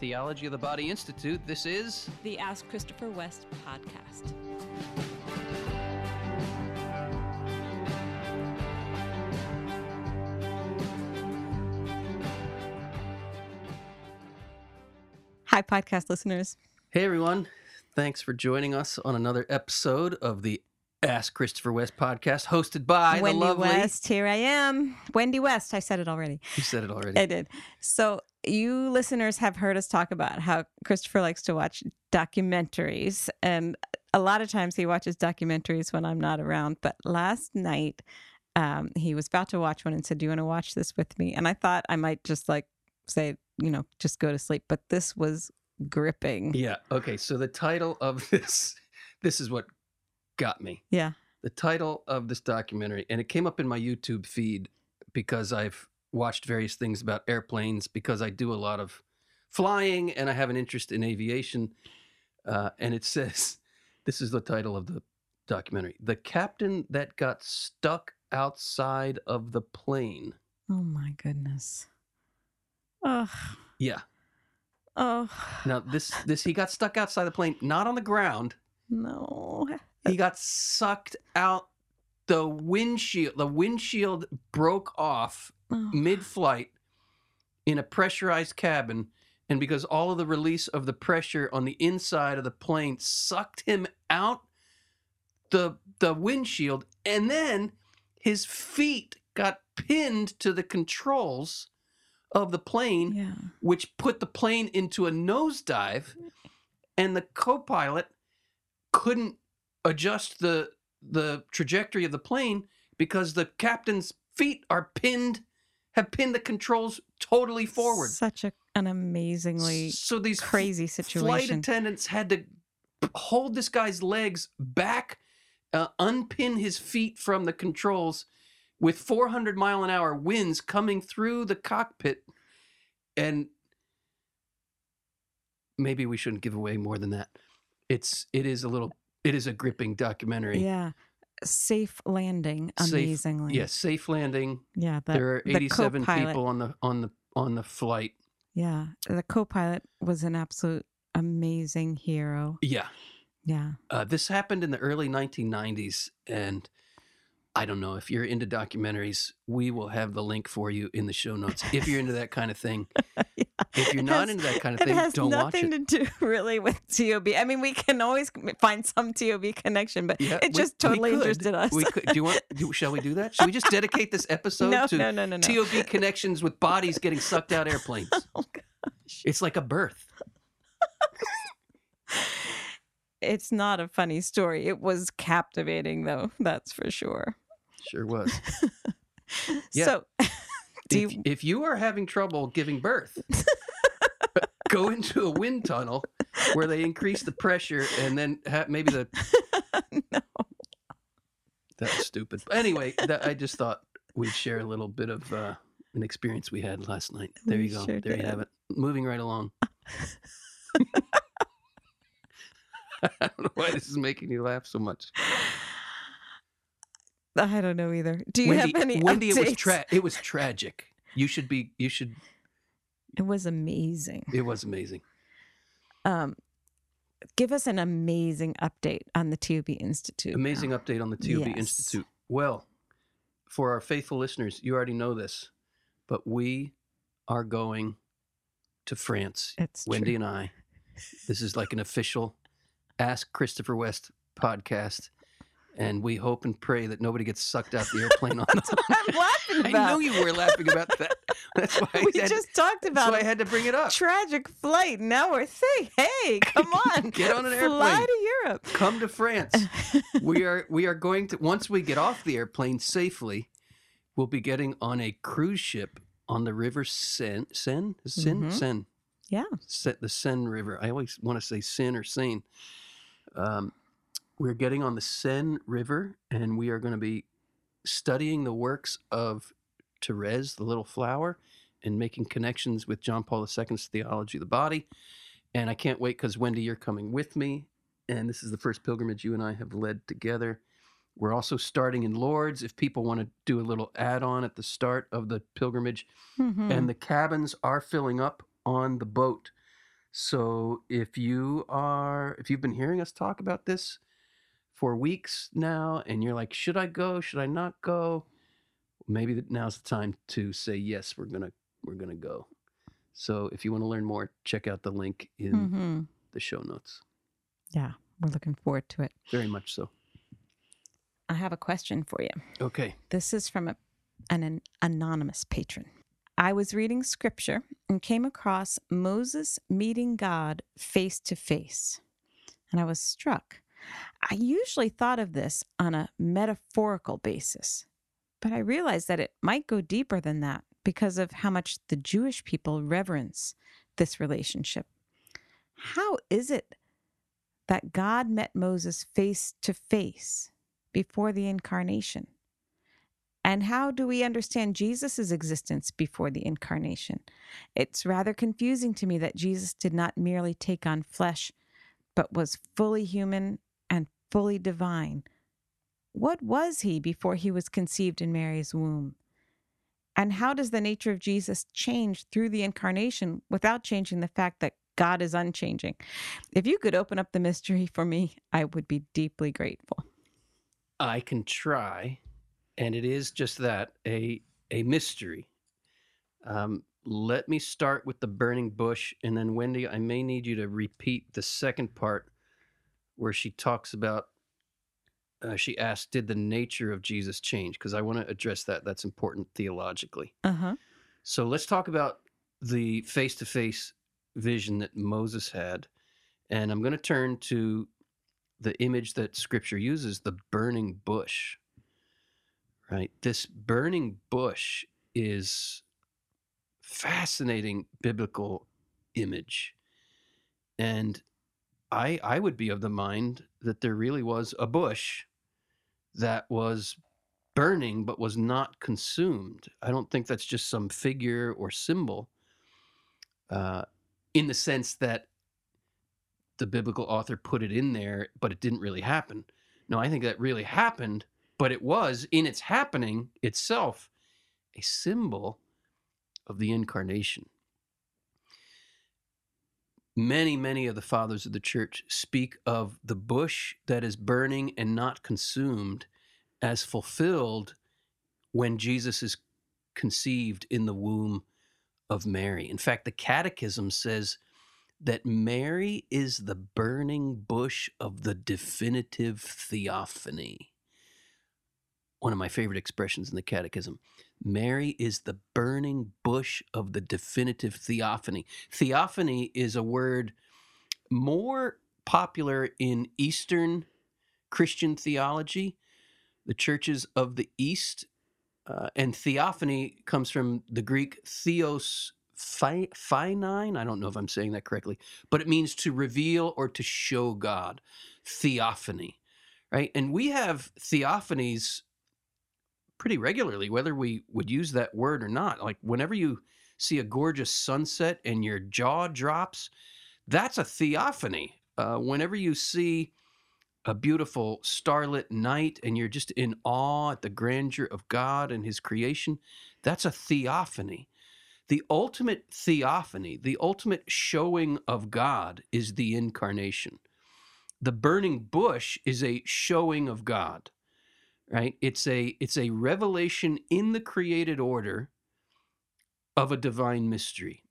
Theology of the Body Institute. This is the Ask Christopher West podcast. Hi, podcast listeners. Hey, everyone. Thanks for joining us on another episode of the Ask Christopher West podcast, hosted by Wendy the lovely. West. Here I am, Wendy West. I said it already. You said it already. I did. So, you listeners have heard us talk about how Christopher likes to watch documentaries. And a lot of times he watches documentaries when I'm not around. But last night, um, he was about to watch one and said, Do you want to watch this with me? And I thought I might just like say, you know, just go to sleep. But this was gripping. Yeah. Okay. So the title of this, this is what got me. Yeah. The title of this documentary, and it came up in my YouTube feed because I've watched various things about airplanes because I do a lot of flying and I have an interest in aviation. Uh, and it says, this is the title of the documentary The Captain That Got Stuck Outside of the Plane. Oh my goodness. Ugh. Yeah. oh, Now, this, this, he got stuck outside the plane, not on the ground. no. He got sucked out the windshield. The windshield broke off Oh. mid-flight in a pressurized cabin and because all of the release of the pressure on the inside of the plane sucked him out the the windshield and then his feet got pinned to the controls of the plane Yeah. which put the plane into a nosedive and the co-pilot couldn't adjust the the trajectory of the plane because the captain's feet are pinned have pinned the controls totally forward. Such a, an amazingly so these crazy flight attendants had to hold this guy's legs back uh, unpin his feet from the controls with 400 mile an hour winds coming through the cockpit. And maybe we shouldn't give away more than that. It's it is a little it is a gripping documentary Yeah. Safe landing, amazingly. yes safe landing Yeah. The, there are 87 co-pilot- people on the on the on the flight Yeah. The co pilot was an absolute amazing hero. yeah Yeah. Uh, this happened in the early 1990s, and I don't know if you're into documentaries. We will have the link for you in the show notes if you're into that kind of thing. If you're not has- into that kind of thing, don't watch nothing it. has nothing to do really with TOB. I mean, we can always find some TOB connection, but Yeah, it we- just totally interested us. We could. Do you want? Do, shall we do that? Should we just dedicate this episode no, to no, no, no, no. TOB connections with bodies getting sucked out airplanes? Oh, gosh. It's like a birth. It's not a funny story. It was captivating, though. That's for sure. Sure was. Yeah. So, if, you, if you are having trouble giving birth, go into a wind tunnel where they increase the pressure and then ha- maybe the no. That's stupid. But anyway, that, I just thought we'd share a little bit of uh, an experience we had last night. There We you go. sure there you have it. Moving right along. I don't know why this is making you laugh so much. I don't know either. Do you Wendy, have any Wendy, it was updates? tra- it was tragic. You should be. You should. It was amazing. It was amazing. Um, give us an amazing update on the TOB Institute. Amazing now. update on the TOB Yes. Institute. Well, for our faithful listeners, you already know this, but we are going to France It's Wendy true. and I. This is like an official Ask Christopher West podcast. And we hope and pray that nobody gets sucked out the airplane on That's what I'm laughing I about. know you were laughing about that. That's why I we had, just talked that's about why I had to bring it up. tragic flight. Now we're saying, "Hey, come on, Get on an airplane, fly to Europe." Come to France. we are we are going to once we get off the airplane safely, we'll be getting on a cruise ship on the river Seine. Seine? Seine? Mhm. Seine. Yeah. The Seine River. I always want to say Seine or Seine. Um, we're getting on the Seine River, and we are going to be studying the works of Therese, the Little Flower, and making connections with John Paul II's theology of the body. And I can't wait because Wendy, you're coming with me, and this is the first pilgrimage you and I have led together. We're also starting in Lourdes. If people want to do a little add-on at the start of the pilgrimage, Mhm. and the cabins are filling up on the boat. So if you are, if you've been hearing us talk about this for weeks now, and you're like, should I go? Should I not go? Maybe now's the time to say yes. We're gonna we're gonna go. So if you want to learn more, check out the link in hmm the show notes. Yeah, we're looking forward to it. Very much so. I have a question for you. Okay. This is from a, an, an anonymous patron. I was reading scripture and came across Moses meeting God face to face. And I was struck. I usually thought of this on a metaphorical basis, but I realized that it might go deeper than that because of how much the Jewish people reverence this relationship. How is it that God met Moses face to face before the incarnation? And how do we understand Jesus' existence before the incarnation? It's rather confusing to me that Jesus did not merely take on flesh, but was fully human fully divine. What was he before he was conceived in Mary's womb? And how does the nature of Jesus change through the incarnation without changing the fact that God is unchanging? If you could open up the mystery for me, I would be deeply grateful. I can try, and it is just that a a mystery. Um, let me start with the burning bush, and then Wendy, I may need you to repeat the second part where she talks about. Uh, she asked, "Did the nature of Jesus change?" Because I want to address that. That's important theologically. Uh huh. So let's talk about the face to face vision that Moses had. And I'm going to turn to the image that scripture uses the burning bush. Right? This burning bush is fascinating biblical image. And I I would be of the mind that there really was a bush that was burning but was not consumed. I don't think that's just some figure or symbol uh, in the sense that the biblical author put it in there, but it didn't really happen. No, I think that really happened, but it was in its happening itself a symbol of the incarnation. Many, many of the fathers of the church speak of the bush that is burning and not consumed as fulfilled when Jesus is conceived in the womb of Mary. In fact, the Catechism says that Mary is the burning bush of the definitive theophany. One of my favorite expressions in the Catechism. Mary is the burning bush of the definitive theophany. Theophany is a word more popular in Eastern Christian theology, the churches of the East. Uh, and theophany comes from the Greek theos phainein. I don't know if I'm saying that correctly, but it means to reveal or to show God. Theophany, right? And we have theophanies pretty regularly, whether we would use that word or not. Like whenever you see a gorgeous sunset and your jaw drops, that's a theophany. Uh, whenever you see a beautiful starlit night and you're just in awe at the grandeur of God and His creation, that's a theophany. The ultimate theophany, the ultimate showing of God is the incarnation. The burning bush is a showing of God right it's a it's a revelation in the created order of a divine mystery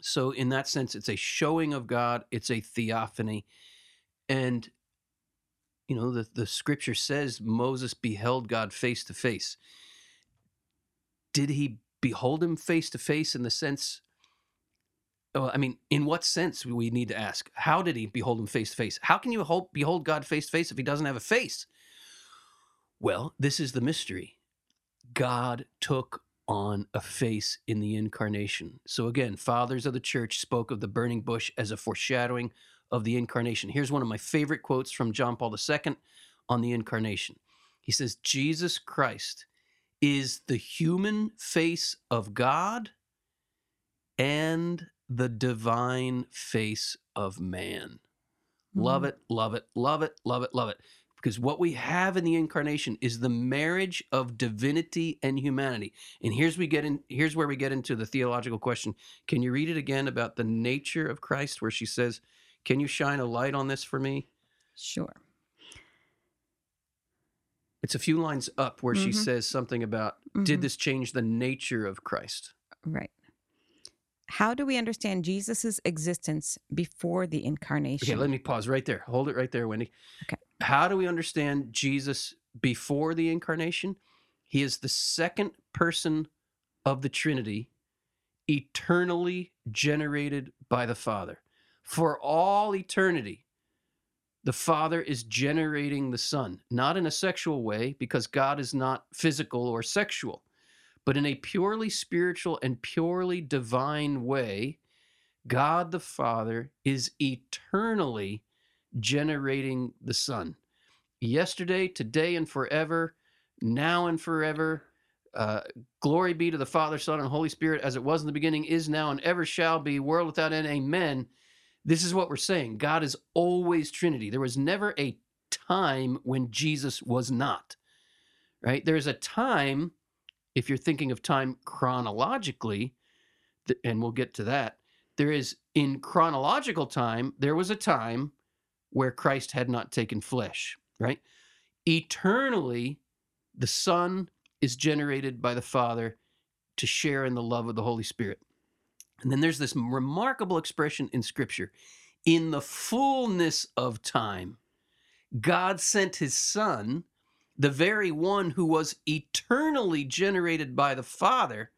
so in that sense it's a showing of god it's a theophany and you know the, the scripture says moses beheld god face to face did he behold him face to face in the sense oh, I mean, in what sense we need to ask? How did he behold him face to face? How can you hold, behold God face to face if he doesn't have a face? Well, this is the mystery. God took on a face in the incarnation. So again, fathers of the church spoke of the burning bush as a foreshadowing of the incarnation. Here's one of my favorite quotes from John Paul II on the incarnation. He says, Jesus Christ is the human face of God and the divine face of man. Love Mm. it, love it, love it, love it, love it. Because what we have in the incarnation is the marriage of divinity and humanity. And here's we get in here's where we get into the theological question. Can you read it again about the nature of Christ where she says, "Can you shine a light on this for me?" Sure. It's a few lines up where she Mhm. says something about Mhm. did this change the nature of Christ? Right. How do we understand Jesus' existence before the incarnation? Okay, let me pause right there. Hold it right there, Wendy. Okay. How do we understand Jesus before the incarnation? He is the second person of the Trinity, eternally generated by the Father. For all eternity, the Father is generating the Son, not in a sexual way, because God is not physical or sexual, but in a purely spiritual and purely divine way. God the Father is eternally generating the Son. Yesterday, today, and forever, now and forever. Uh, glory be to the Father, Son, and Holy Spirit, as it was in the beginning, is now, and ever shall be, world without end. Amen. This is what we're saying. God is always Trinity. There was never a time when Jesus was not, right? There's a time, if you're thinking of time chronologically, and we'll get to that, there is in chronological time, there was a time where Christ had not taken flesh, right? Eternally, the Son is generated by the Father to share in the love of the Holy Spirit. And then there's this remarkable expression in Scripture in the fullness of time, God sent his Son, the very one who was eternally generated by the Father.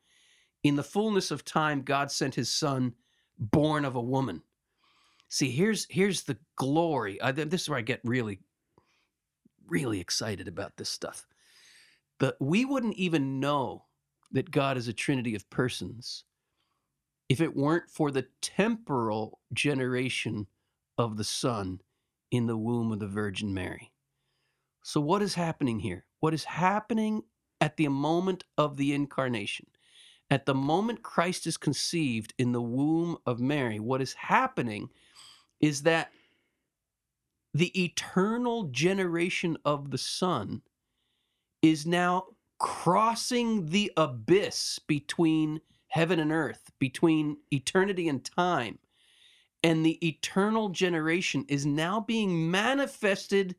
In the fullness of time, God sent his Son, born of a woman. See, here's here's the glory. Uh, I, this is where I get really, really excited about this stuff. But we wouldn't even know that God is a Trinity of persons if it weren't for the temporal generation of the Son in the womb of the Virgin Mary. So, what is happening here? What is happening at the moment of the incarnation? At the moment Christ is conceived in the womb of Mary, what is happening is that the eternal generation of the Son is now crossing the abyss between heaven and earth, between eternity and time. And the eternal generation is now being manifested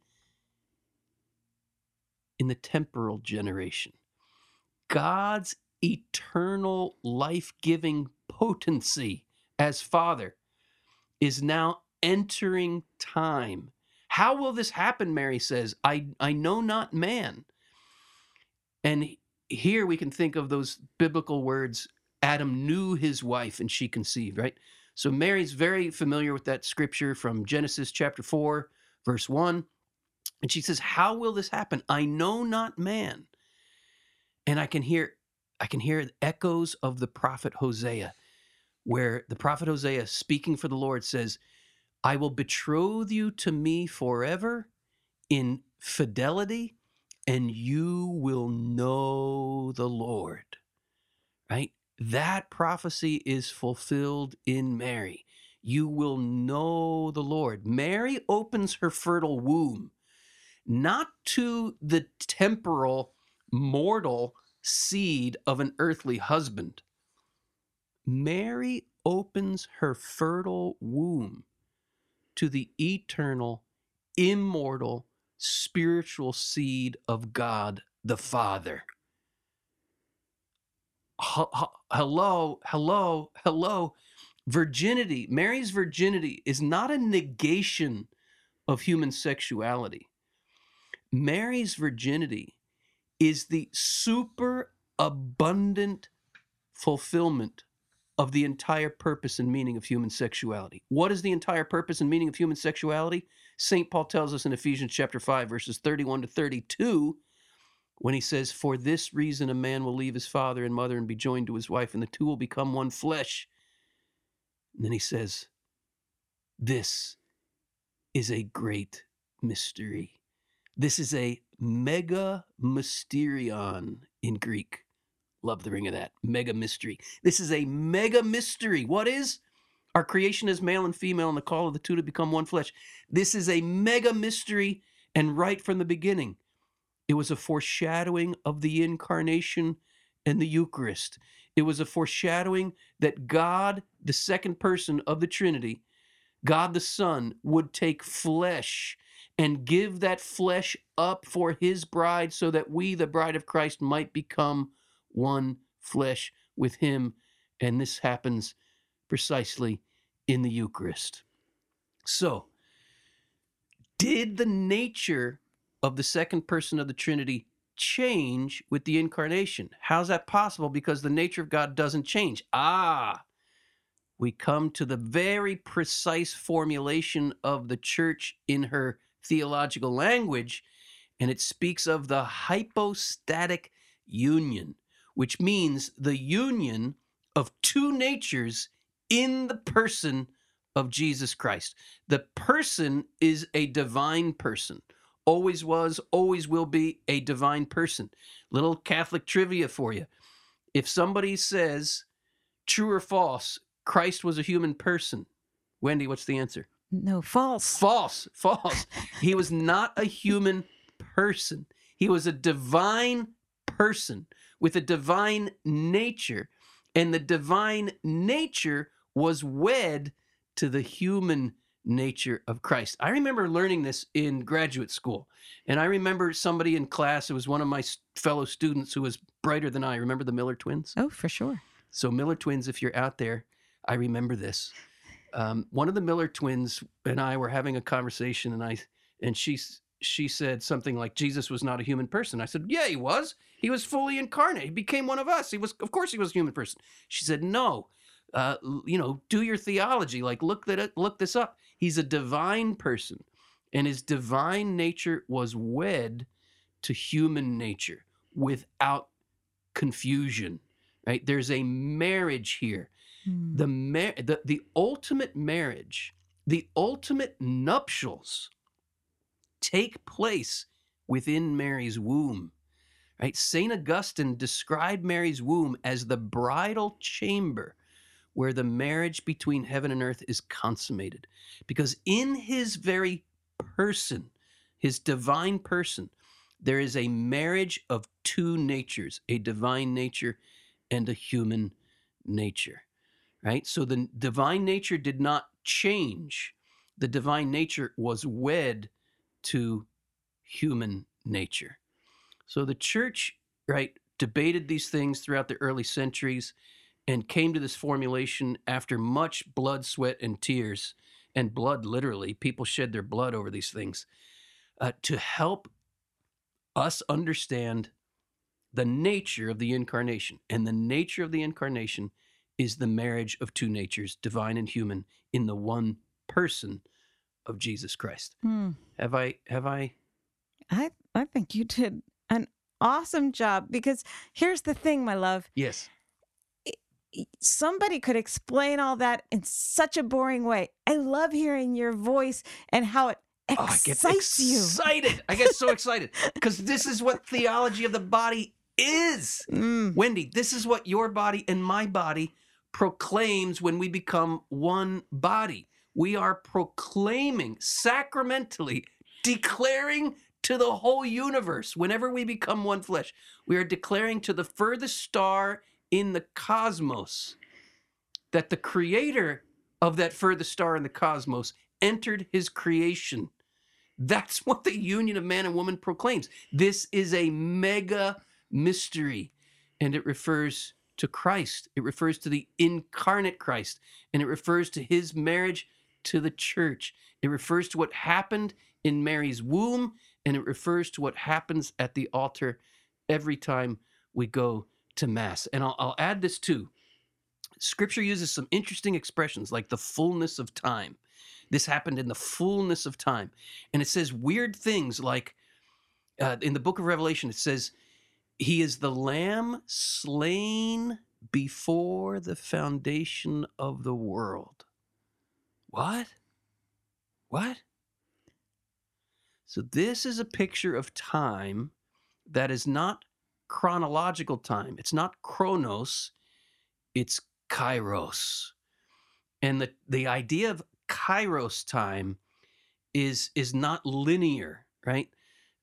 in the temporal generation. God's eternal life giving potency as Father is now entering time. How will this happen? Mary says, I, I know not man. And here we can think of those biblical words Adam knew his wife and she conceived, right? So Mary's very familiar with that scripture from Genesis chapter 4, verse 1. And she says, How will this happen? I know not man. And I can hear I can hear echoes of the prophet Hosea, where the prophet Hosea, speaking for the Lord, says, I will betroth you to me forever in fidelity, and you will know the Lord. Right? That prophecy is fulfilled in Mary. You will know the Lord. Mary opens her fertile womb not to the temporal, mortal seed of an earthly husband. Mary opens her fertile womb to the eternal, immortal, spiritual seed of God the Father. Hello, hello, hello. Virginity, Mary's virginity is not a negation of human sexuality. Mary's virginity is the super abundant fulfillment of the entire purpose and meaning of human sexuality. What is the entire purpose and meaning of human sexuality? St. Paul tells us in Ephesians chapter 5 verses 31 to 32 when he says for this reason a man will leave his father and mother and be joined to his wife and the two will become one flesh. And then he says this is a great mystery. This is a mega mysterion in Greek. Love the ring of that. Mega mystery. This is a mega mystery. What is? Our creation is male and female, and the call of the two to become one flesh. This is a mega mystery, And right from the beginning, it was a foreshadowing of the incarnation and the Eucharist. It was a foreshadowing that God, the second person of the Trinity, God the Son, would take flesh and give that flesh up for his bride so that we, the bride of Christ, might become one flesh with him. And this happens precisely in the Eucharist. So, did the nature of the second person of the Trinity change with the incarnation? How's that possible? Because the nature of God doesn't change. Ah, we come to the very precise formulation of the church in her theological language, and it speaks of the hypostatic union, which means the union of two natures in the person of Jesus Christ. The person is a divine person, always was, always will be a divine person. Little Catholic trivia for you. If somebody says, true or false, Christ was a human person, Wendy, what's the answer? No, false. False, false. he was not a human person. He was a divine person with a divine nature. And the divine nature was wed to the human nature of Christ. I remember learning this in graduate school. And I remember somebody in class, it was one of my fellow students who was brighter than I. Remember the Miller twins? Oh, for sure. So, Miller twins, if you're out there, I remember this. Um, one of the Miller twins and I were having a conversation, and I and she she said something like Jesus was not a human person. I said, Yeah, he was. He was fully incarnate. He became one of us. He was, of course, he was a human person. She said, No, uh, you know, do your theology. Like, look that, look this up. He's a divine person, and his divine nature was wed to human nature without confusion. Right? There's a marriage here. Hmm. The, mar- the the ultimate marriage, the ultimate nuptials, take place within Mary's womb. Right? Saint Augustine described Mary's womb as the bridal chamber where the marriage between heaven and earth is consummated. Because in his very person, his divine person, there is a marriage of two natures a divine nature and a human nature. Right? So the divine nature did not change, the divine nature was wed to human nature. So the church, right, debated these things throughout the early centuries and came to this formulation after much blood, sweat, and tears, and blood literally. People shed their blood over these things uh, to help us understand the nature of the incarnation. And the nature of the incarnation is the marriage of two natures, divine and human, in the one person of Jesus Christ. Hmm. Have I have I I I think you did an awesome job because here's the thing, my love. Yes somebody could explain all that in such a boring way. I love hearing your voice and how it excites oh, I get excited. you. I get so excited because this is what theology of the body is. Mm. Wendy, this is what your body and my body proclaims when we become one body. We are proclaiming sacramentally, declaring to the whole universe whenever we become one flesh. We are declaring to the furthest star in the cosmos that the creator of that furthest star in the cosmos entered his creation. That's what the union of man and woman proclaims. This is a mega mystery, and it refers to Christ. It refers to the incarnate Christ, and it refers to his marriage to the church. It refers to what happened in Mary's womb, and it refers to what happens at the altar every time we go to Mass. And I'll, I'll add this too. Scripture uses some interesting expressions like the fullness of time. This happened in the fullness of time. And it says weird things like uh, in the book of Revelation, it says, He is the lamb slain before the foundation of the world. What? What? So, this is a picture of time that is not chronological time. It's not chronos, it's kairos. And the, the idea of kairos time is, is not linear, right?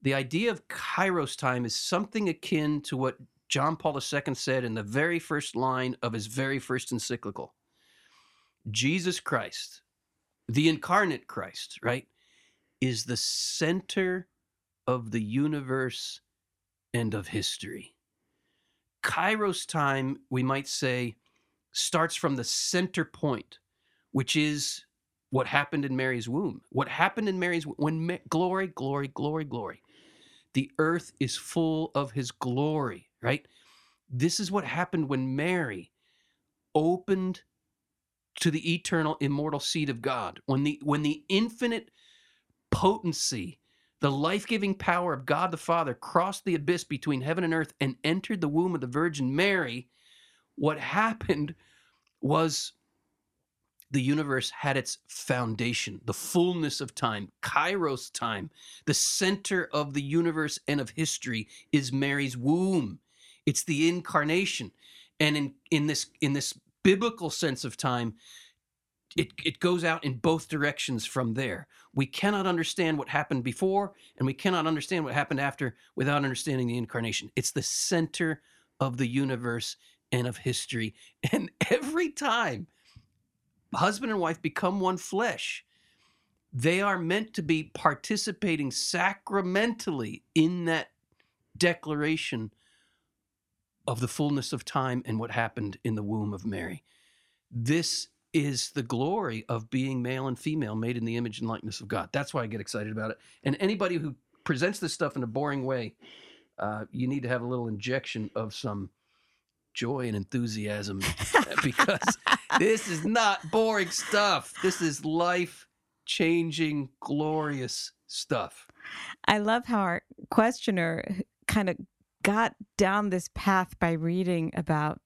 The idea of kairos time is something akin to what John Paul II said in the very first line of his very first encyclical Jesus Christ, the incarnate Christ, right, is the center of the universe and of history. Kairos time, we might say, starts from the center point, which is what happened in Mary's womb. What happened in Mary's when Ma- glory, glory, glory, glory. The earth is full of his glory, right? This is what happened when Mary opened to the eternal immortal seed of God. When the when the infinite potency, the life-giving power of God the Father crossed the abyss between heaven and earth and entered the womb of the Virgin Mary, what happened was the universe had its foundation, the fullness of time, kairos time. The center of the universe and of history is Mary's womb. It's the incarnation. And in, in this in this biblical sense of time, it, it goes out in both directions from there. We cannot understand what happened before, and we cannot understand what happened after without understanding the incarnation. It's the center of the universe and of history. And every time husband and wife become one flesh, they are meant to be participating sacramentally in that declaration of the fullness of time and what happened in the womb of Mary. This is the glory of being male and female made in the image and likeness of God. That's why I get excited about it. And anybody who presents this stuff in a boring way, uh, you need to have a little injection of some joy and enthusiasm because this is not boring stuff. This is life changing, glorious stuff. I love how our questioner kind of got down this path by reading about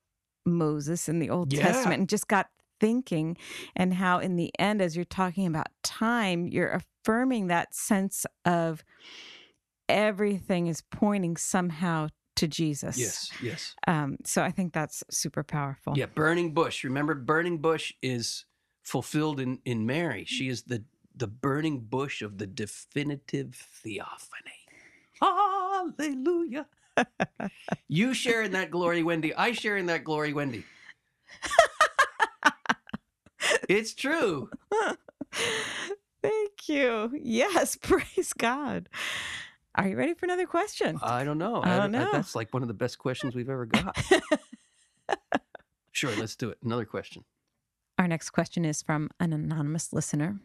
Moses in the Old Yeah. Testament and just got thinking, and how in the end, as you're talking about time, you're affirming that sense of everything is pointing somehow to Jesus. Yes, yes. Um, so I think that's super powerful. Yeah, burning bush. Remember, burning bush is fulfilled in in Mary. She is the the burning bush of the definitive theophany. Hallelujah. You share in that glory, Wendy. I share in that glory, Wendy. it's true. Thank you. Yes, praise God. Are you ready for another question? I don't know. I don't know. that's like one of the best questions we've ever got. sure, let's do it. Another question. Our next question is from an anonymous listener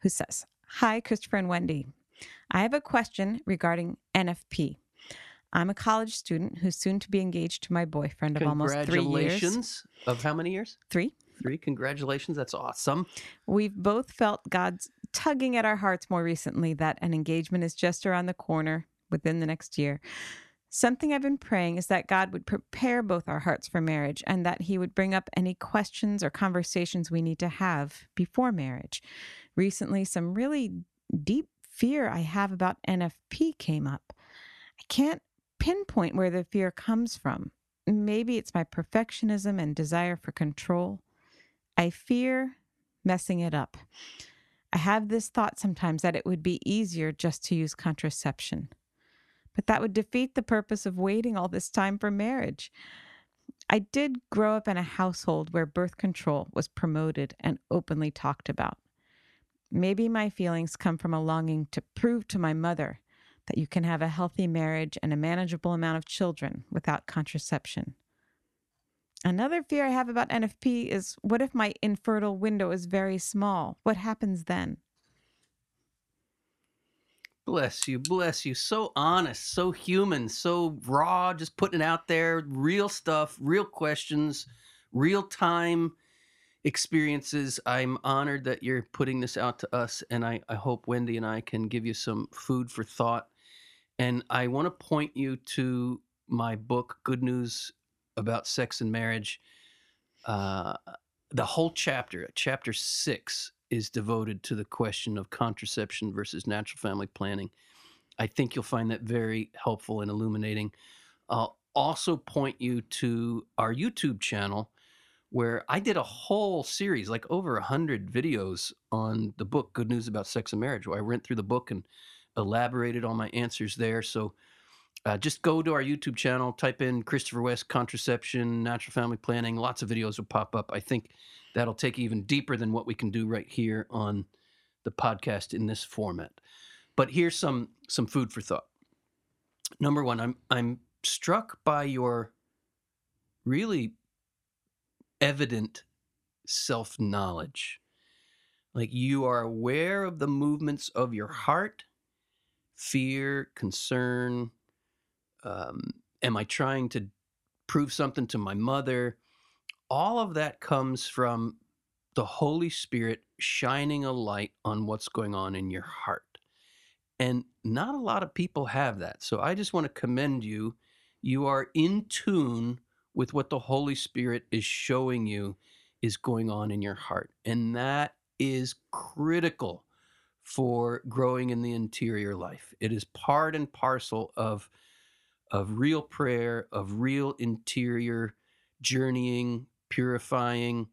who says Hi, Christopher and Wendy. I have a question regarding NFP. I'm a college student who's soon to be engaged to my boyfriend of almost three years. Congratulations. Of how many years? Three. Three. Congratulations. That's awesome. We've both felt God's tugging at our hearts more recently that an engagement is just around the corner within the next year. Something I've been praying is that God would prepare both our hearts for marriage and that He would bring up any questions or conversations we need to have before marriage. Recently, some really deep fear I have about NFP came up. I can't pinpoint where the fear comes from. Maybe it's my perfectionism and desire for control. I fear messing it up. I have this thought sometimes that it would be easier just to use contraception. But that would defeat the purpose of waiting all this time for marriage. I did grow up in a household where birth control was promoted and openly talked about. Maybe my feelings come from a longing to prove to my mother that you can have a healthy marriage and a manageable amount of children without contraception. Another fear I have about NFP is what if my infertile window is very small? What happens then? Bless you, bless you. So honest, so human, so raw, just putting it out there, real stuff, real questions, real time experiences. I'm honored that you're putting this out to us, and I, I hope Wendy and I can give you some food for thought. And I want to point you to my book, Good News About Sex and Marriage. Uh, the whole chapter, chapter six, is devoted to the question of contraception versus natural family planning. I think you'll find that very helpful and illuminating. I'll also point you to our YouTube channel where I did a whole series, like over a hundred videos on the book Good News About Sex and Marriage, where I went through the book and elaborated on my answers there. So uh, just go to our YouTube channel, type in Christopher West contraception, natural family planning. Lots of videos will pop up. I think that'll take even deeper than what we can do right here on the podcast in this format. But here's some some food for thought. Number one, I'm I'm struck by your really evident self knowledge. Like you are aware of the movements of your heart, fear, concern. Um, am I trying to prove something to my mother? All of that comes from the Holy Spirit shining a light on what's going on in your heart. And not a lot of people have that. So I just want to commend you. You are in tune with what the Holy Spirit is showing you is going on in your heart. And that is critical for growing in the interior life. It is part and parcel of of real prayer, of real interior journeying, purifying,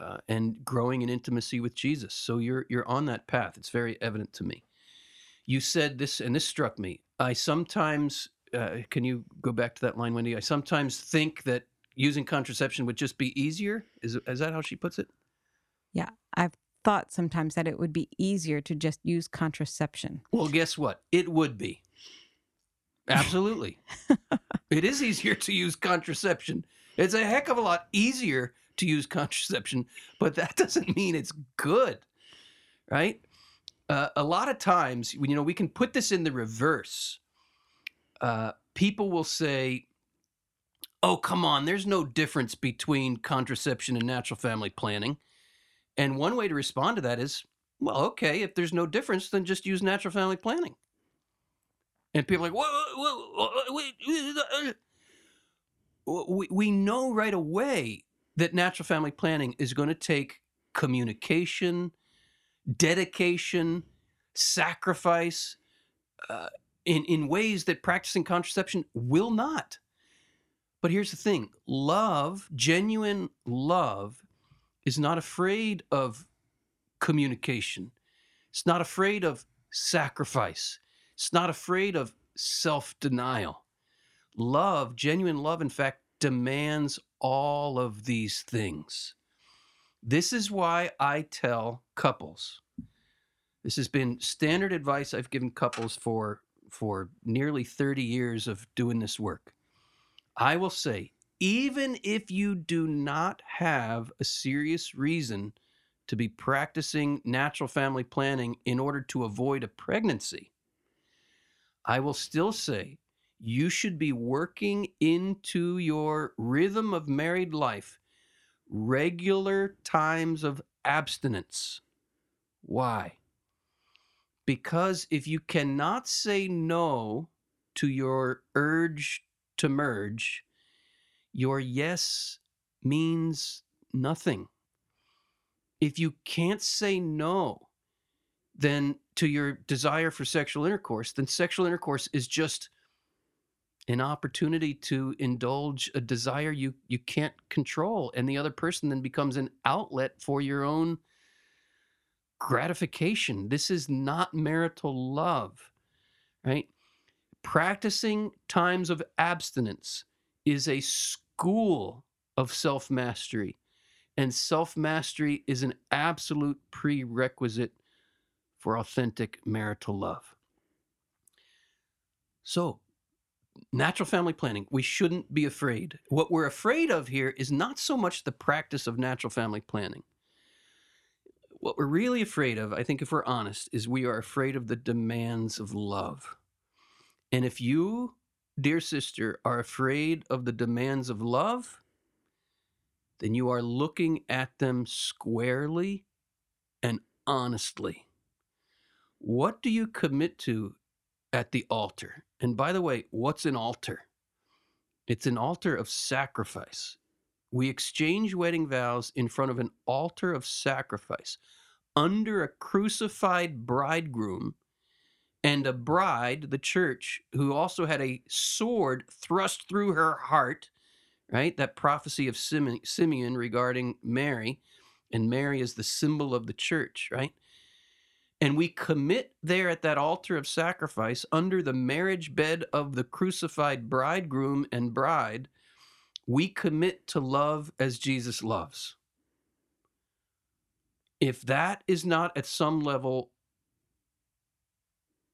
uh, and growing in intimacy with Jesus. So you're you're on that path. It's very evident to me. You said this, and this struck me. I sometimes uh, can you go back to that line, Wendy? I sometimes think that using contraception would just be easier. Is is that how she puts it? Yeah, I've thought sometimes that it would be easier to just use contraception. Well, guess what? It would be. Absolutely. it is easier to use contraception. It's a heck of a lot easier to use contraception, but that doesn't mean it's good, right? Uh, a lot of times, you know, we can put this in the reverse. Uh, people will say, "Oh, come on, there's no difference between contraception and natural family planning." And one way to respond to that is, "Well, okay, if there's no difference, then just use natural family planning." And people are like, whoa, whoa, whoa, wait, we, we know right away that natural family planning is going to take communication, dedication, sacrifice uh, in, in ways that practicing contraception will not. But here's the thing love, genuine love, is not afraid of communication, it's not afraid of sacrifice, it's not afraid of self denial. Love, genuine love, in fact, demands all of these things. This is why I tell couples. This has been standard advice I've given couples for for nearly 30 years of doing this work. I will say, even if you do not have a serious reason to be practicing natural family planning in order to avoid a pregnancy, I will still say you should be working into your rhythm of married life regular times of abstinence. Why? Because if you cannot say no to your urge to merge, your yes means nothing. If you can't say no, then to your desire for sexual intercourse, then sexual intercourse is just an opportunity to indulge a desire you you can't control and the other person then becomes an outlet for your own gratification this is not marital love right practicing times of abstinence is a school of self-mastery and self-mastery is an absolute prerequisite for authentic marital love. So, natural family planning, we shouldn't be afraid. What we're afraid of here is not so much the practice of natural family planning. What we're really afraid of, I think, if we're honest, is we are afraid of the demands of love. And if you, dear sister, are afraid of the demands of love, then you are looking at them squarely and honestly. What do you commit to at the altar? And by the way, what's an altar? It's an altar of sacrifice. We exchange wedding vows in front of an altar of sacrifice under a crucified bridegroom and a bride, the church, who also had a sword thrust through her heart, right? That prophecy of Simeon regarding Mary, and Mary is the symbol of the church, right? and we commit there at that altar of sacrifice under the marriage bed of the crucified bridegroom and bride, we commit to love as Jesus loves. If that is not at some level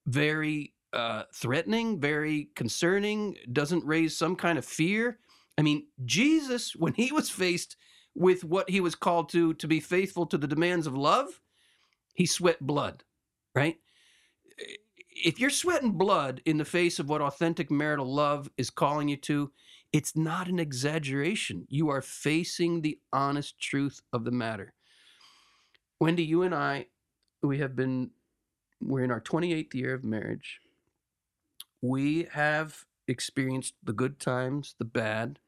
very uh, threatening, very concerning, doesn't raise some kind of fear. I mean, Jesus, when he was faced with what he was called to, to be faithful to the demands of love, he sweat blood, right? If you're sweating blood in the face of what authentic marital love is calling you to, it's not an exaggeration. You are facing the honest truth of the matter. Wendy, you and I, we have been, we're in our 28th year of marriage we have experienced the good times, the bad,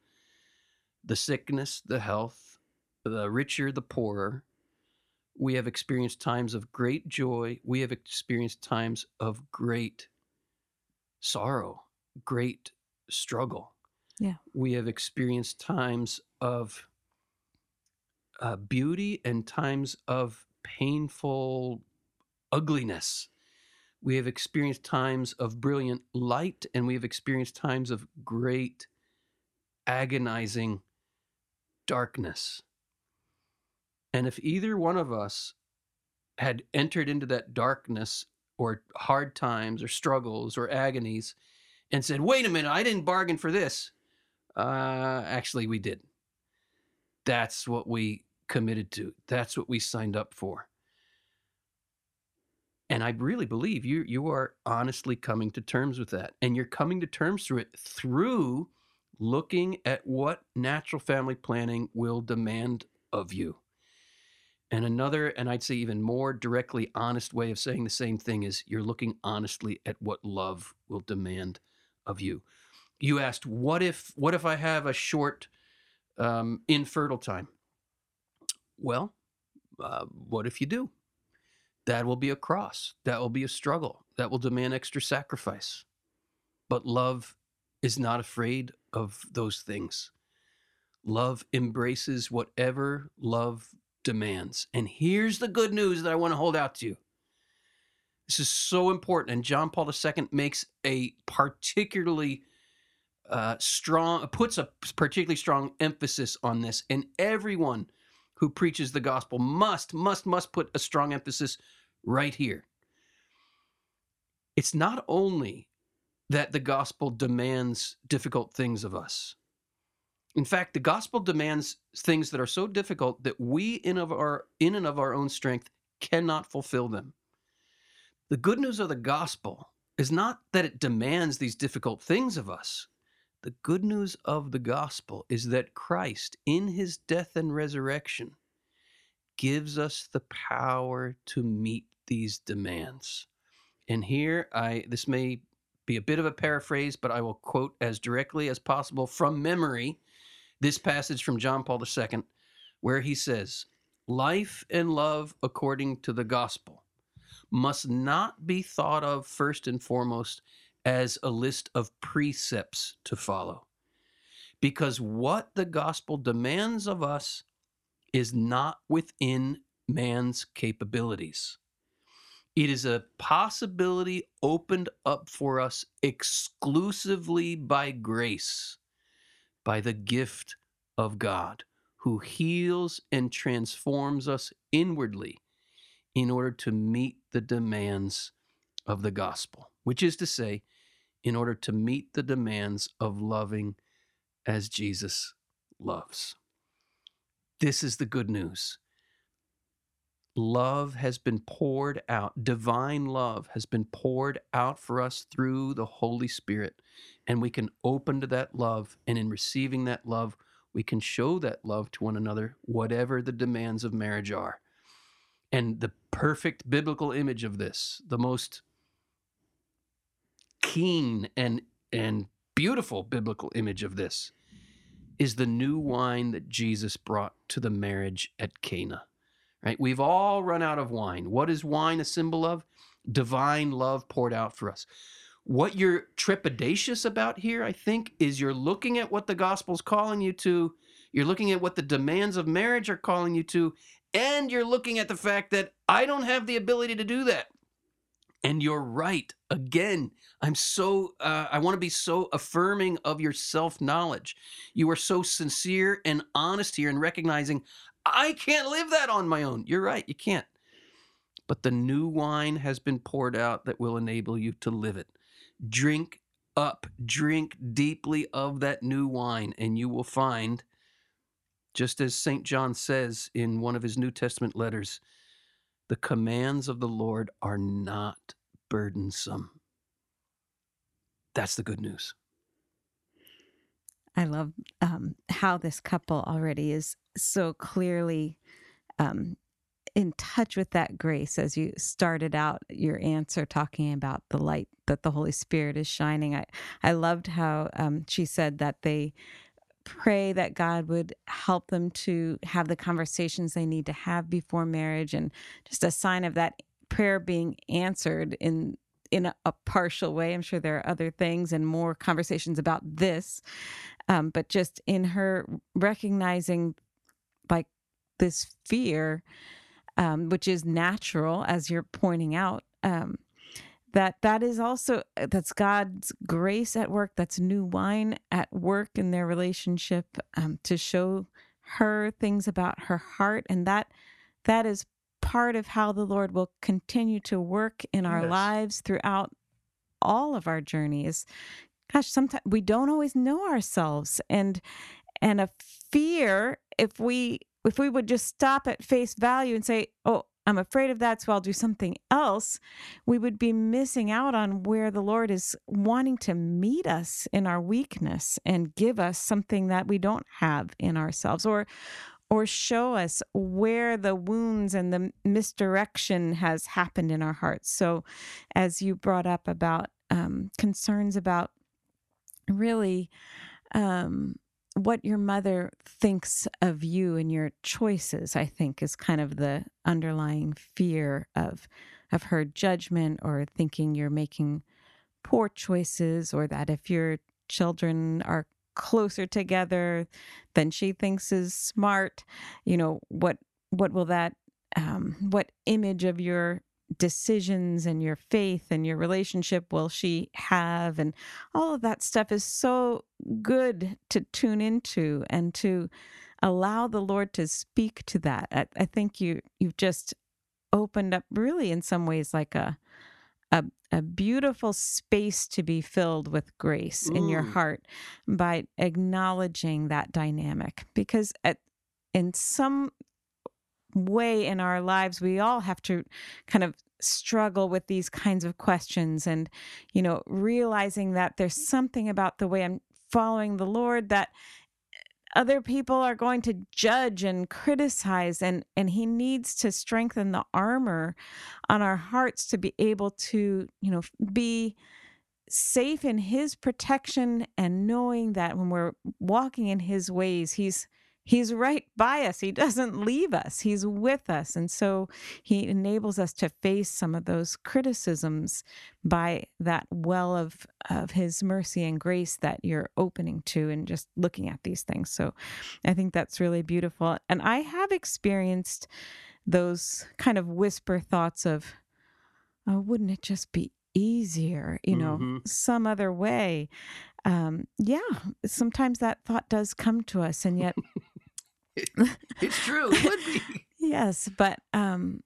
the sickness, the health, the richer, the poorer. We have experienced times of great joy. We have experienced times of great sorrow, great struggle. Yeah. We have experienced times of uh, beauty and times of painful ugliness we have experienced times of brilliant light and we have experienced times of great agonizing darkness. And if either one of us had entered into that darkness or hard times or struggles or agonies and said, wait a minute, I didn't bargain for this. Uh, actually, we did. That's what we committed to. That's what we signed up for and I really believe you you are honestly coming to terms with that. And you're coming to terms through it through looking at what natural family planning will demand of you. And another, and I'd say even more directly honest way of saying the same thing is you're looking honestly at what love will demand of you. You asked, what if what if I have a short um, infertile time? Well, uh, what if you do? That will be a cross. That will be a struggle. That will demand extra sacrifice. But love is not afraid of those things. Love embraces whatever love demands. And here's the good news that I want to hold out to you. This is so important. And John Paul II makes a particularly uh, strong, puts a particularly strong emphasis on this. And everyone who preaches the gospel must, must, must put a strong emphasis right here. It's not only that the gospel demands difficult things of us. In fact, the gospel demands things that are so difficult that we in of our in and of our own strength cannot fulfill them. The good news of the gospel is not that it demands these difficult things of us. The good news of the gospel is that Christ, in his death and resurrection, gives us the power to meet these demands. And here I this may be a bit of a paraphrase, but I will quote as directly as possible from memory this passage from John Paul II, where he says, Life and love according to the gospel must not be thought of first and foremost as a list of precepts to follow. Because what the gospel demands of us is not within man's capabilities. It is a possibility opened up for us exclusively by grace, by the gift of God, who heals and transforms us inwardly in order to meet the demands of the gospel, which is to say, in order to meet the demands of loving as Jesus loves. This is the good news. Love has been poured out, divine love has been poured out for us through the Holy Spirit. And we can open to that love. And in receiving that love, we can show that love to one another, whatever the demands of marriage are. And the perfect biblical image of this, the most keen and, and beautiful biblical image of this, is the new wine that Jesus brought to the marriage at Cana. Right? We've all run out of wine. What is wine a symbol of? Divine love poured out for us. What you're trepidatious about here, I think, is you're looking at what the gospel's calling you to, you're looking at what the demands of marriage are calling you to, and you're looking at the fact that I don't have the ability to do that. And you're right. Again, I'm so, uh, I want to be so affirming of your self knowledge. You are so sincere and honest here in recognizing I can't live that on my own. You're right. You can't. But the new wine has been poured out that will enable you to live it. Drink up, drink deeply of that new wine, and you will find, just as St. John says in one of his New Testament letters, the commands of the Lord are not burdensome. That's the good news. I love um, how this couple already is so clearly um, in touch with that grace as you started out your answer talking about the light that the Holy Spirit is shining. I, I loved how um, she said that they pray that God would help them to have the conversations they need to have before marriage and just a sign of that prayer being answered in in a, a partial way. I'm sure there are other things and more conversations about this. Um, but just in her recognizing like this fear, um, which is natural, as you're pointing out, um, that that is also that's God's grace at work. That's new wine at work in their relationship um, to show her things about her heart, and that that is part of how the Lord will continue to work in our Yes. lives throughout all of our journeys. Gosh, sometimes we don't always know ourselves, and and a fear if we if we would just stop at face value and say, "Oh, I'm afraid of that, so I'll do something else," we would be missing out on where the Lord is wanting to meet us in our weakness and give us something that we don't have in ourselves, or or show us where the wounds and the misdirection has happened in our hearts. So, as you brought up about um, concerns about really um, what your mother thinks of you and your choices, I think, is kind of the underlying fear of of her judgment or thinking you're making poor choices, or that if your children are closer together than she thinks is smart, you know what what will that um, what image of your decisions and your faith and your relationship will she have and all of that stuff is so good to tune into and to allow the lord to speak to that i, I think you you've just opened up really in some ways like a a, a beautiful space to be filled with grace in your Mm. heart by acknowledging that dynamic because at in some way in our lives we all have to kind of struggle with these kinds of questions and you know realizing that there's something about the way I'm following the Lord that eh, other people are going to judge and criticize and and he needs to strengthen the armor on our hearts to be able to you know be safe in his protection and knowing that when we're walking in his ways he's he's right by us. He doesn't leave us. He's with us. And so he enables us to face some of those criticisms by that well of of his mercy and grace that you're opening to and just looking at these things. So i think that's really beautiful. And i have experienced those kind of whisper thoughts of oh wouldn't it just be easier? You know Mhm. some other way. Um yeah sometimes that thought does come to us and yet It's true. It would be. yes but um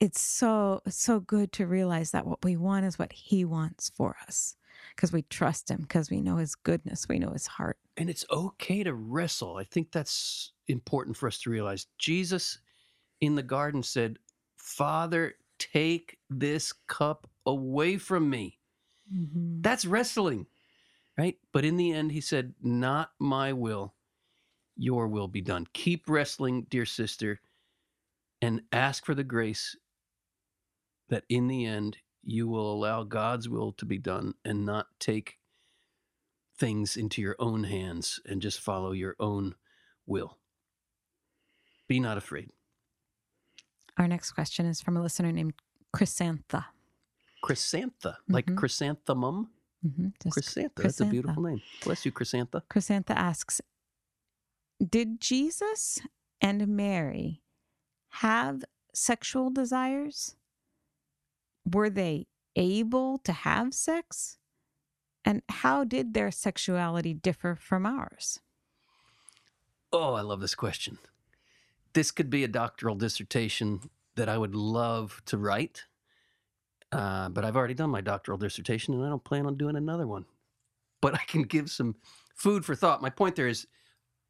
it's so so good to realize that what we want is what he wants for us because we trust him because we know his goodness we know his heart And it's okay to wrestle. I think that's important for us to realize. Jesus in the garden said, Father, take this cup away from me. That's wrestling, right? But in the end, he said, Not my will, your will be done. Keep wrestling, dear sister, and ask for the grace that in the end, you will allow God's will to be done and not take things into your own hands and just follow your own will. Be not afraid. our next question is from a listener named chrysantha Chrysantha, like Mhm. chrysanthemum. mm-hmm. Chrysantha. That's a beautiful name. Bless you, Chrysantha. Chrysantha asks Did Jesus and Mary have sexual desires? Were they able to have sex? And how did their sexuality differ from ours? Oh, I love this question. This could be a doctoral dissertation that I would love to write, uh, but I've already done my doctoral dissertation and I don't plan on doing another one. But I can give some food for thought. My point there is,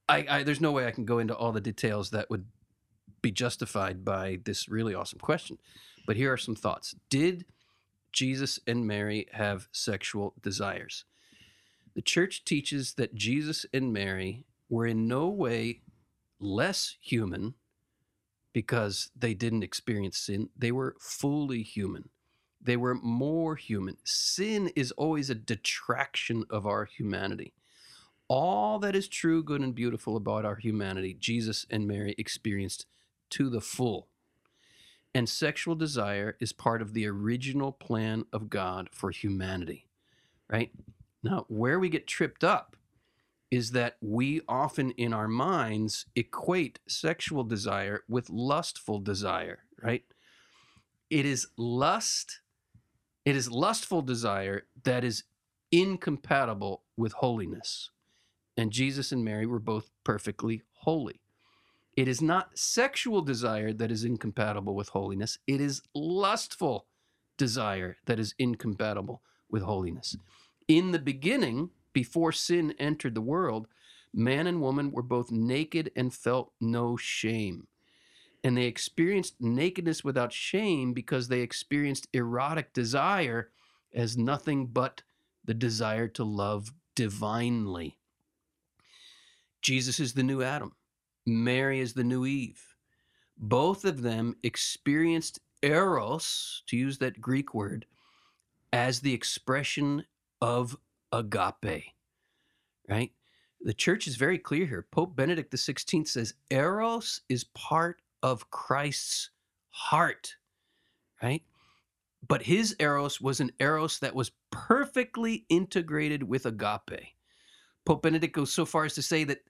I, I there's no way I can go into all the details that would be justified by this really awesome question. But here are some thoughts. Did Jesus and Mary have sexual desires? The church teaches that Jesus and Mary were in no way less human because they didn't experience sin. They were fully human. They were more human. Sin is always a detraction of our humanity. All that is true, good, and beautiful about our humanity, Jesus and Mary experienced to the full. And sexual desire is part of the original plan of God for humanity, right? Now, where we get tripped up is that we often in our minds equate sexual desire with lustful desire, right? It is lust, it is lustful desire that is incompatible with holiness. And Jesus and Mary were both perfectly holy. It is not sexual desire that is incompatible with holiness, it is lustful desire that is incompatible with holiness. In the beginning, before sin entered the world, man and woman were both naked and felt no shame. And they experienced nakedness without shame because they experienced erotic desire as nothing but the desire to love divinely. Jesus is the new Adam, Mary is the new Eve. Both of them experienced eros, to use that Greek word, as the expression of agape, right? The church is very clear here. Pope Benedict XVI says eros is part of Christ's heart, right? But his eros was an eros that was perfectly integrated with agape. Pope Benedict goes so far as to say that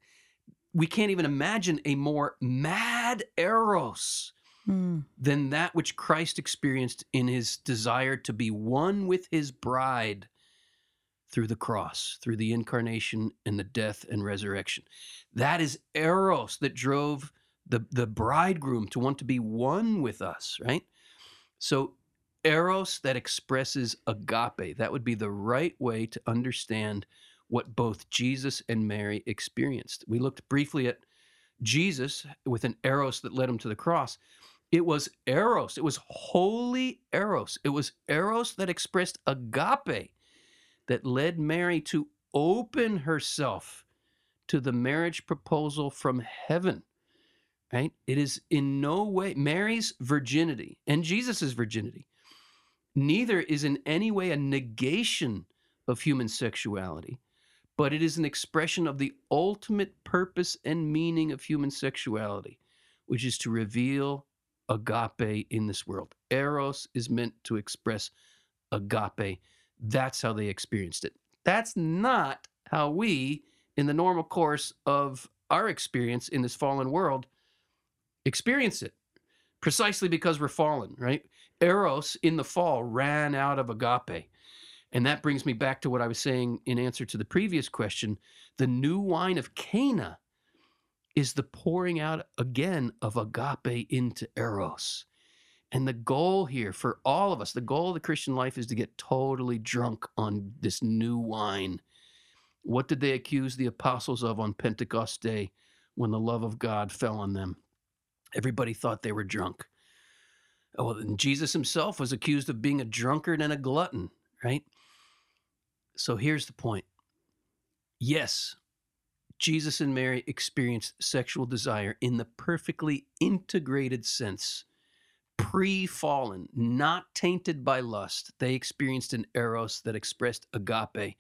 we can't even imagine a more mad eros Mm. than that which Christ experienced in his desire to be one with his bride through the cross, through the incarnation and the death and resurrection. That is eros that drove the, the bridegroom to want to be one with us, right? So, eros that expresses agape, that would be the right way to understand what both Jesus and Mary experienced. We looked briefly at Jesus with an eros that led him to the cross. It was eros, it was holy eros. It was eros that expressed agape that led Mary to open herself to the marriage proposal from heaven. Right? It is in no way Mary's virginity and Jesus's virginity. Neither is in any way a negation of human sexuality, but it is an expression of the ultimate purpose and meaning of human sexuality, which is to reveal agape in this world. Eros is meant to express agape. That's how they experienced it. That's not how we, in the normal course of our experience in this fallen world, experience it. Precisely because we're fallen, right? Eros in the fall ran out of agape. And that brings me back to what I was saying in answer to the previous question. The new wine of Cana is the pouring out again of agape into Eros. And the goal here for all of us, the goal of the Christian life is to get totally drunk on this new wine. What did they accuse the apostles of on Pentecost Day when the love of God fell on them? Everybody thought they were drunk. Oh, and Jesus himself was accused of being a drunkard and a glutton, right? So here's the point. Yes, Jesus and Mary experienced sexual desire in the perfectly integrated sense, pre fallen, not tainted by lust. They experienced an eros that expressed agape,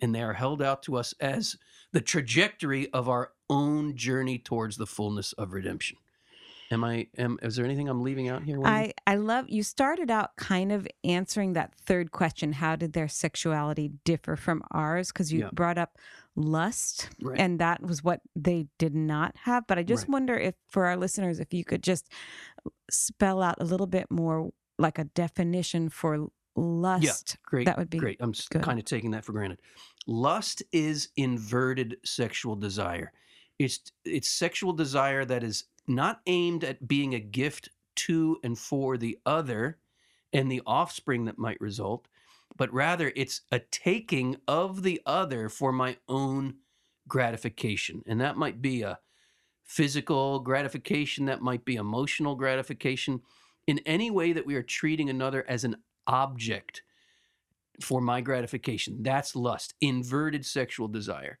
and they are held out to us as the trajectory of our own journey towards the fullness of redemption. Am I? Am is there anything I'm leaving out here? Wendy? I, I love you started out kind of answering that third question how did their sexuality differ from ours because you Yeah. brought up lust Right. and that was what they did not have but i just Right. wonder if for our listeners if you could just spell out a little bit more like a definition for lust Yeah, Great. that would be Great. I'm good. kind of taking that for granted. Lust is inverted sexual desire. It's it's sexual desire that is not aimed at being a gift to and for the other and the offspring that might result, but rather it's a taking of the other for my own gratification. And that might be a physical gratification, that might be emotional gratification, in any way that we are treating another as an object for my gratification. That's lust, inverted sexual desire.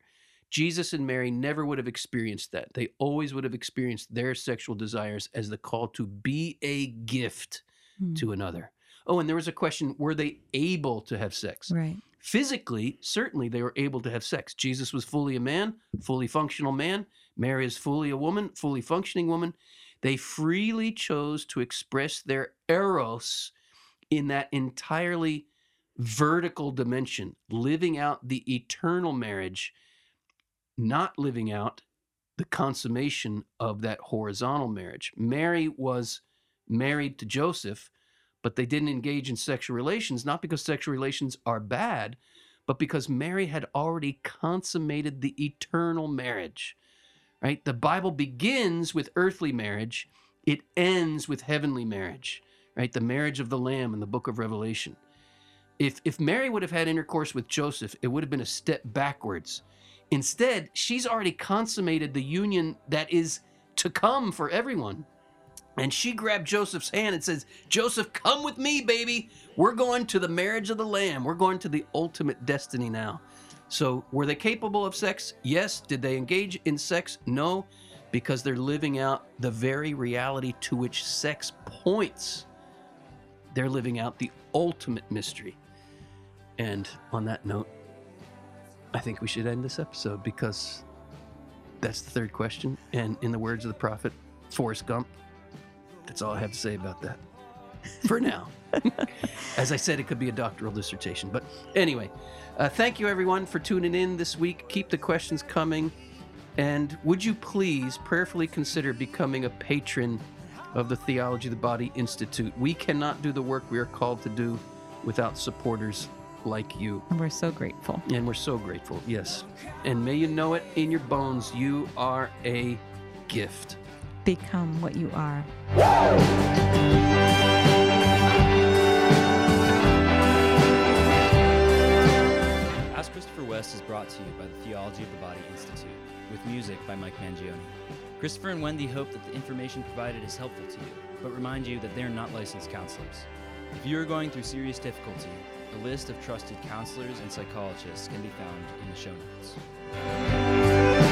Jesus and Mary never would have experienced that. They always would have experienced their sexual desires as the call to be a gift Hmm. to another. Oh, and there was a question were they able to have sex? right Physically, certainly they were able to have sex. Jesus was fully a man, fully functional man. Mary is fully a woman, fully functioning woman. They freely chose to express their eros in that entirely vertical dimension, living out the eternal marriage, not living out the consummation of that horizontal marriage. Mary was married to Joseph, but they didn't engage in sexual relations, not because sexual relations are bad, but because Mary had already consummated the eternal marriage. Right? The Bible begins with earthly marriage, it ends with heavenly marriage, right? The marriage of the Lamb in the book of Revelation. If, if Mary would have had intercourse with Joseph, it would have been a step backwards. Instead, she's already consummated the union that is to come for everyone. And she grabbed Joseph's hand and says, Joseph, come with me, baby. We're going to the marriage of the Lamb. We're going to the ultimate destiny now. So, were they capable of sex? Yes. Did they engage in sex? No, because they're living out the very reality to which sex points. They're living out the ultimate mystery. And on that note, I think we should end this episode because that's the third question. And in the words of the prophet, Forrest Gump, that's all I have to say about that for now. As I said, it could be a doctoral dissertation. But anyway, uh, thank you everyone for tuning in this week. Keep the questions coming. And would you please prayerfully consider becoming a patron of the Theology of the Body Institute? We cannot do the work we are called to do without supporters like you. and we're so grateful And we're so grateful, yes. And may you know it in your bones, you are a gift. become what you are Ask Christopher West is brought to you by the Theology of the Body Institute, with music by Mike Mangione. Christopher and Wendy hope that the information provided is helpful to you, but remind you that they are not licensed counselors. If you are going through serious difficulty, a list of trusted counselors and psychologists can be found in the show notes.